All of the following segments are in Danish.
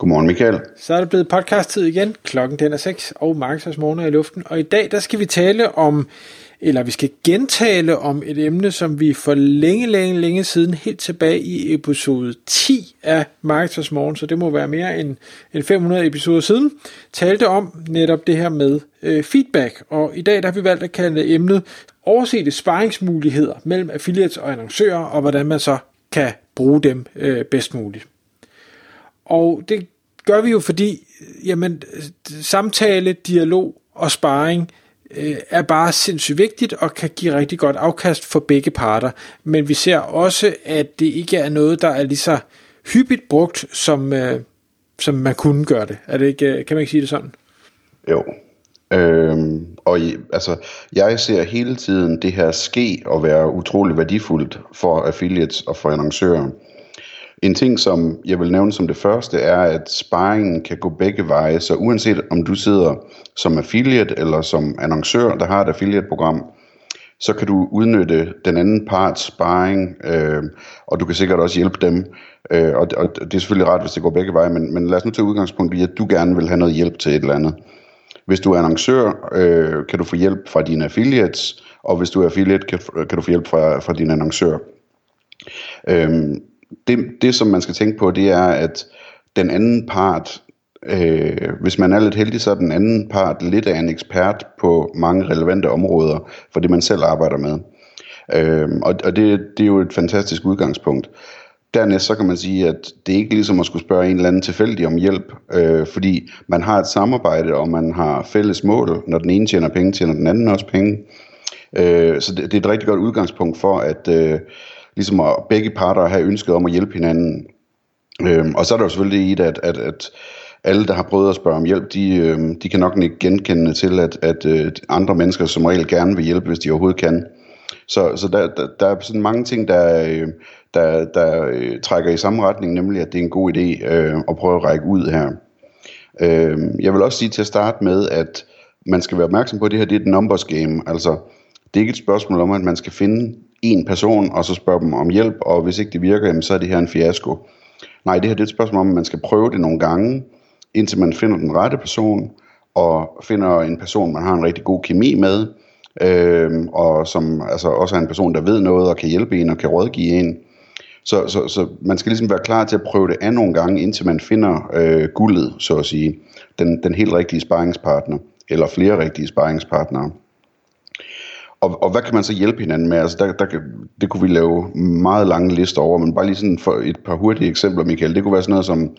Godmorgen Michael. Så er det blevet podcast-tid igen. Klokken den er 6, og Marketers Morgen er i luften. Og i dag, der skal vi tale om eller vi skal gentale om et emne, som vi for længe, længe, længe siden, helt tilbage i episode 10 af Marketers Morgen, så det må være mere end, end 500 episoder siden, talte om netop det her med øh, feedback. Og i dag der har vi valgt at kalde emnet oversete sparringsmuligheder mellem affiliates og annoncører, og hvordan man så kan bruge dem øh, bedst muligt. Og det gør vi jo fordi, jamen, samtale, dialog og sparring øh, er bare sindssygt vigtigt og kan give rigtig godt afkast for begge parter. Men vi ser også, at det ikke er noget, der er lige så hyppigt brugt, som, øh, som man kunne gøre det. Er det ikke, øh, kan man ikke sige det sådan? Jo. Øhm, og i, altså, jeg ser hele tiden det her ske og være utrolig værdifuldt for affiliates og for annoncører. En ting, som jeg vil nævne som det første, er, at sparringen kan gå begge veje. Så uanset om du sidder som affiliate eller som annoncør, der har et affiliate-program, så kan du udnytte den anden parts sparring, øh, og du kan sikkert også hjælpe dem. Øh, og, og det er selvfølgelig rart, hvis det går begge veje, men, men lad os nu tage udgangspunkt i, at du gerne vil have noget hjælp til et eller andet. Hvis du er annoncør, øh, kan du få hjælp fra dine affiliates, og hvis du er affiliate, kan, kan du få hjælp fra, fra din annoncør. Øhm, det, det, som man skal tænke på, det er, at den anden part, øh, hvis man er lidt heldig, så er den anden part lidt af en ekspert på mange relevante områder for det, man selv arbejder med. Øh, og og det, det er jo et fantastisk udgangspunkt. Dernæst så kan man sige, at det er ikke ligesom at skulle spørge en eller anden tilfældig om hjælp, øh, fordi man har et samarbejde, og man har fælles mål. Når den ene tjener penge, tjener den anden også penge. Øh, så det, det er et rigtig godt udgangspunkt for, at... Øh, ligesom at begge parter have ønsket om at hjælpe hinanden. Øhm, og så er der jo selvfølgelig i det, at, at, at alle, der har prøvet at spørge om hjælp, de, øh, de kan nok ikke genkende til, at, at øh, andre mennesker som regel gerne vil hjælpe, hvis de overhovedet kan. Så, så der, der, der er sådan mange ting, der, øh, der, der øh, trækker i samme retning, nemlig at det er en god idé øh, at prøve at række ud her. Øh, jeg vil også sige til at starte med, at man skal være opmærksom på, at det her det er et numbers game. Altså, det er ikke et spørgsmål om, at man skal finde en person, og så spørge dem om hjælp, og hvis ikke det virker, jamen, så er det her en fiasko. Nej, det her det er et spørgsmål om, at man skal prøve det nogle gange, indtil man finder den rette person, og finder en person, man har en rigtig god kemi med, øh, og som altså også er en person, der ved noget, og kan hjælpe en, og kan rådgive en. Så, så, så man skal ligesom være klar til at prøve det af nogle gange, indtil man finder øh, guldet, så at sige. Den, den helt rigtige sparringspartner, eller flere rigtige sparringspartnere. Og, og hvad kan man så hjælpe hinanden med? Altså der, der, det kunne vi lave meget lange lister over, men bare lige sådan for et par hurtige eksempler, Michael. Det kunne være sådan noget som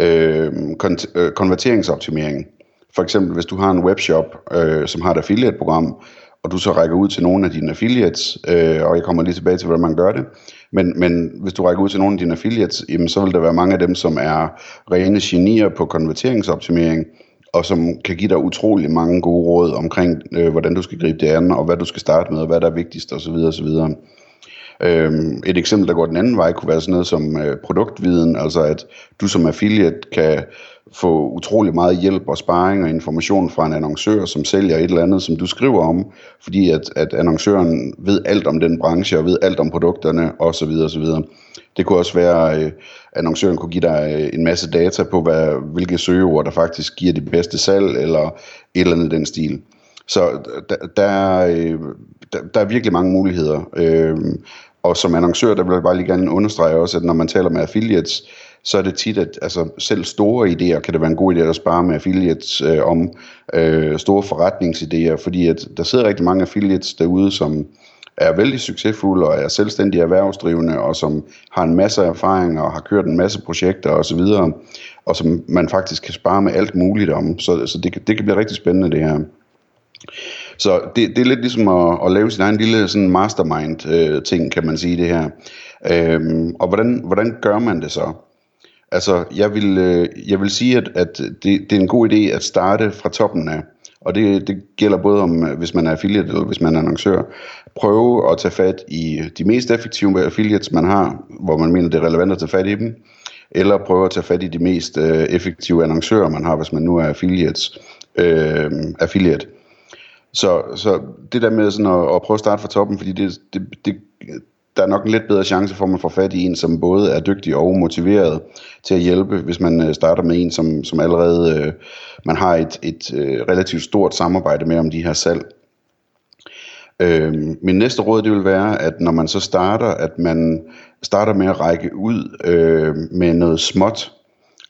øh, kon- øh, konverteringsoptimering. For eksempel, hvis du har en webshop, øh, som har et affiliate-program, og du så rækker ud til nogle af dine affiliates, øh, og jeg kommer lige tilbage til, hvordan man gør det, men, men hvis du rækker ud til nogle af dine affiliates, jamen, så vil der være mange af dem, som er rene genier på konverteringsoptimering, og som kan give dig utrolig mange gode råd omkring, øh, hvordan du skal gribe det an, og hvad du skal starte med, og hvad der er vigtigst osv. osv. Øhm, et eksempel, der går den anden vej, kunne være sådan noget som øh, produktviden, altså at du som affiliate kan få utrolig meget hjælp og sparring og information fra en annoncør, som sælger et eller andet, som du skriver om, fordi at, at annoncøren ved alt om den branche og ved alt om produkterne osv. osv. Det kunne også være, at øh, annoncøren kunne give dig øh, en masse data på, hvad, hvilke søgeord, der faktisk giver det bedste salg, eller et eller andet den stil. Så øh, der, der, er, øh, der, der er virkelig mange muligheder. Øh, og som annoncør, der vil jeg bare lige gerne understrege også, at når man taler med affiliates, så er det tit, at altså, selv store idéer kan det være en god idé at spare med affiliates øh, om øh, store forretningsidéer, fordi at der sidder rigtig mange affiliates derude, som er vældig succesfulde og er selvstændige erhvervsdrivende, og som har en masse erfaring og har kørt en masse projekter osv., og, og som man faktisk kan spare med alt muligt om. Så, så det, det kan blive rigtig spændende det her. Så det, det er lidt ligesom at, at lave sin egen lille sådan mastermind øh, ting, kan man sige det her. Øhm, og hvordan, hvordan gør man det så? Altså, jeg vil, øh, jeg vil sige, at, at det, det er en god idé at starte fra toppen af og det, det gælder både om, øh, hvis man er affiliate eller hvis man er annoncør, prøve at tage fat i de mest effektive affiliates, man har, hvor man mener, det er relevant at tage fat i dem, eller prøve at tage fat i de mest øh, effektive annoncører, man har, hvis man nu er affiliates, øh, affiliate. Så, så det der med sådan at, at prøve at starte fra toppen, fordi det, det, det, der er nok en lidt bedre chance for, at man får fat i en, som både er dygtig og motiveret til at hjælpe, hvis man øh, starter med en, som, som allerede øh, man har et, et øh, relativt stort samarbejde med om de her salg. Øh, min næste råd det vil være, at når man så starter, at man starter med at række ud øh, med noget småt.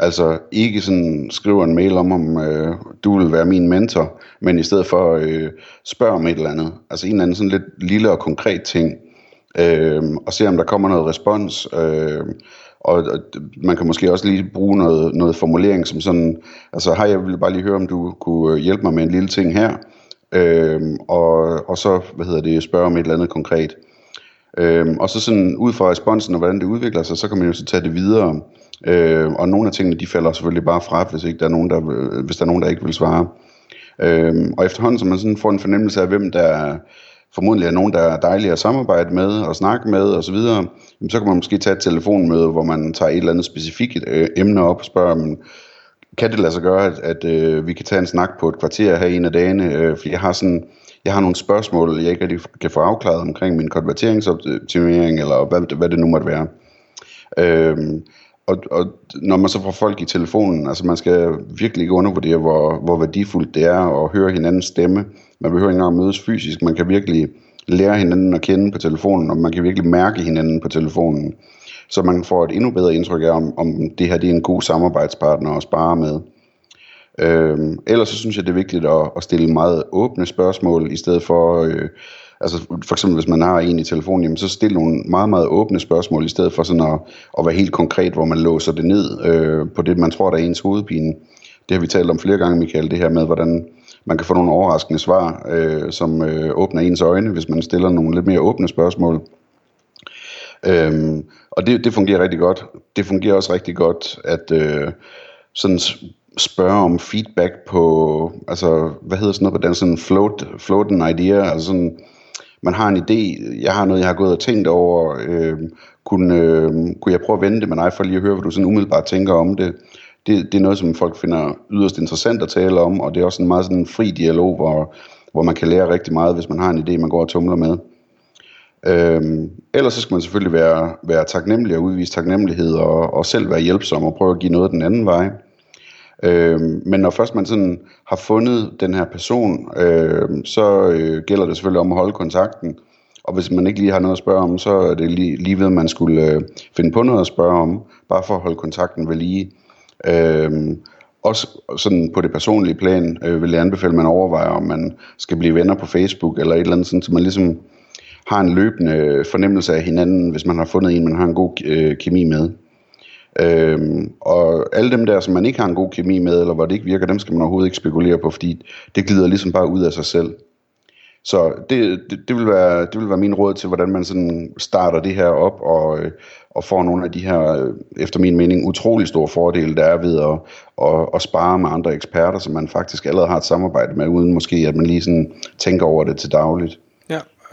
Altså ikke sådan skriver en mail om, om øh, du vil være min mentor, men i stedet for øh, spørg om et eller andet. Altså en eller anden sådan lidt lille og konkret ting. Øh, og se om der kommer noget respons. Øh, og, og man kan måske også lige bruge noget, noget formulering som sådan, altså hej, jeg vil bare lige høre, om du kunne øh, hjælpe mig med en lille ting her. Øhm, og, og så, hvad hedder det, spørge om et eller andet konkret. Øhm, og så sådan ud fra responsen og hvordan det udvikler sig, så kan man jo så tage det videre. Øhm, og nogle af tingene, de falder selvfølgelig bare fra, hvis, ikke der er nogen, der, øh, hvis der er nogen, der ikke vil svare. Øhm, og efterhånden, så man sådan får en fornemmelse af, hvem der formodentlig er nogen, der er dejlige at samarbejde med og snakke med osv., så, videre, så kan man måske tage et telefonmøde, hvor man tager et eller andet specifikt øh, emne op og spørger, men, kan det lade sig gøre, at, at øh, vi kan tage en snak på et kvarter her en af dagene, øh, fordi jeg har sådan, jeg har nogle spørgsmål, jeg ikke rigtig kan få afklaret omkring min konverteringsoptimering, eller hvad, hvad det nu måtte være. Øhm, og, og når man så får folk i telefonen, altså man skal virkelig ikke undervurdere, hvor, hvor værdifuldt det er at høre hinandens stemme. Man behøver ikke engang mødes fysisk, man kan virkelig lære hinanden at kende på telefonen, og man kan virkelig mærke hinanden på telefonen så man får et endnu bedre indtryk af, om, om det her det er en god samarbejdspartner at spare med. Øhm, ellers så synes jeg, det er vigtigt at, at stille meget åbne spørgsmål, i stedet for, øh, altså for eksempel hvis man har en i telefonen, jamen, så stille nogle meget, meget åbne spørgsmål, i stedet for sådan at, at være helt konkret, hvor man låser det ned øh, på det, man tror, der er ens hovedpine. Det har vi talt om flere gange, Michael, det her med, hvordan man kan få nogle overraskende svar, øh, som øh, åbner ens øjne, hvis man stiller nogle lidt mere åbne spørgsmål. Øhm, og det, det fungerer rigtig godt. Det fungerer også rigtig godt at øh, sådan spørge om feedback på, altså hvad hedder sådan noget på den sådan float, float an idea, altså sådan, man har en idé, jeg har noget, jeg har gået og tænkt over, øh, kunne, øh, kunne jeg prøve at vende med dig, for lige at høre, hvad du sådan umiddelbart tænker om det. det. Det er noget, som folk finder yderst interessant at tale om, og det er også en meget sådan fri dialog, hvor, hvor man kan lære rigtig meget, hvis man har en idé, man går og tumler med. Øhm, ellers så skal man selvfølgelig være, være taknemmelig og udvise taknemmelighed og, og selv være hjælpsom og prøve at give noget den anden vej. Øhm, men når først man sådan har fundet den her person, øh, så øh, gælder det selvfølgelig om at holde kontakten. Og hvis man ikke lige har noget at spørge om, så er det lige, lige ved, at man skulle øh, finde på noget at spørge om, bare for at holde kontakten ved lige. Øh, også sådan på det personlige plan øh, vil jeg anbefale, at man overvejer, om man skal blive venner på Facebook eller et eller andet, sådan, så man ligesom har en løbende fornemmelse af hinanden, hvis man har fundet en, man har en god øh, kemi med. Øhm, og alle dem der, som man ikke har en god kemi med, eller hvor det ikke virker, dem skal man overhovedet ikke spekulere på, fordi det glider ligesom bare ud af sig selv. Så det, det, det, vil være, det vil være min råd til, hvordan man sådan starter det her op, og, øh, og får nogle af de her, øh, efter min mening, utrolig store fordele, der er ved at, at, at spare med andre eksperter, som man faktisk allerede har et samarbejde med, uden måske at man lige sådan tænker over det til dagligt.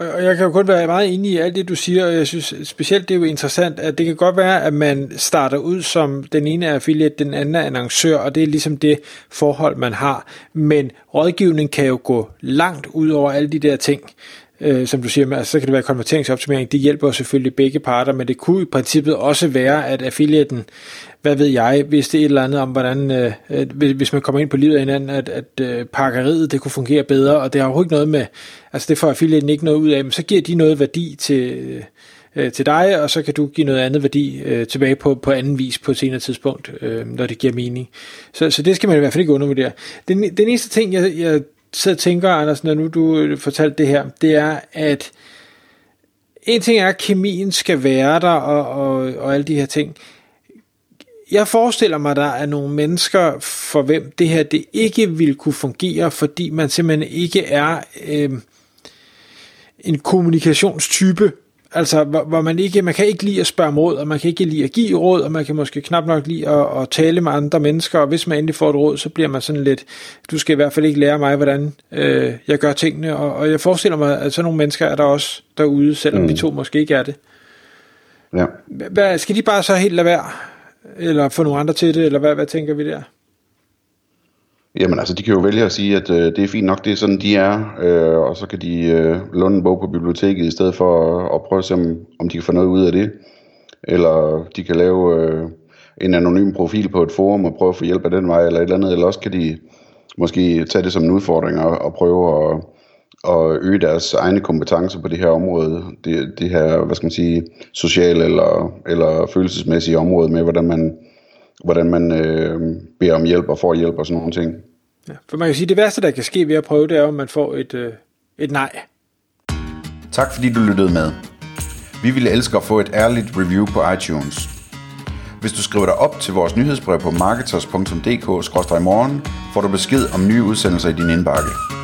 Og jeg kan jo kun være meget enig i alt det, du siger, og jeg synes specielt, det er jo interessant, at det kan godt være, at man starter ud som den ene er affiliate, den anden er annoncør, og det er ligesom det forhold, man har. Men rådgivning kan jo gå langt ud over alle de der ting øh, som du siger, altså, så kan det være konverteringsoptimering, det hjælper selvfølgelig begge parter, men det kunne i princippet også være, at affiliaten, hvad ved jeg, hvis det er et eller andet om, hvordan, øh, øh hvis man kommer ind på livet af hinanden, at, at øh, pakkeriet, det kunne fungere bedre, og det har jo ikke noget med, altså det får affiliaten ikke noget ud af, men så giver de noget værdi til, øh, til dig, og så kan du give noget andet værdi øh, tilbage på, på anden vis på et senere tidspunkt, øh, når det giver mening. Så, så det skal man i hvert fald ikke undervurdere. Den, den eneste ting, jeg, jeg sidder og tænker, Anders, når nu du øh, fortalte det her, det er, at en ting er, at kemien skal være der, og, og, og alle de her ting. Jeg forestiller mig, at der er nogle mennesker, for hvem det her det ikke vil kunne fungere, fordi man simpelthen ikke er øh, en kommunikationstype. Altså, hvor, hvor man ikke, man kan ikke lide at spørge råd, og man kan ikke lide at give råd, og man kan måske knap nok lide at, at tale med andre mennesker, og hvis man endelig får et råd, så bliver man sådan lidt, du skal i hvert fald ikke lære mig, hvordan øh, jeg gør tingene, og, og jeg forestiller mig, at sådan nogle mennesker er der også derude, selvom mm. vi to måske ikke er det. Ja. Hvad, skal de bare så helt lade være, eller få nogle andre til det, eller hvad, hvad tænker vi der? Jamen altså, de kan jo vælge at sige, at øh, det er fint nok, det er sådan, de er, øh, og så kan de øh, låne en bog på biblioteket, i stedet for at, at prøve at se, om, om de kan få noget ud af det. Eller de kan lave øh, en anonym profil på et forum og prøve at få hjælp af den vej, eller et eller andet. Eller også kan de måske tage det som en udfordring og, og prøve at, at øge deres egne kompetencer på det her område. Det, det her, hvad skal man sige, sociale eller, eller følelsesmæssige område med, hvordan man hvordan man øh, beder om hjælp og får hjælp og sådan nogle ting. Ja, for man kan sige, at det værste, der kan ske ved at prøve, det er, at man får et, øh, et nej. Tak fordi du lyttede med. Vi ville elske at få et ærligt review på iTunes. Hvis du skriver dig op til vores nyhedsbrev på marketers.dk-morgen, får du besked om nye udsendelser i din indbakke.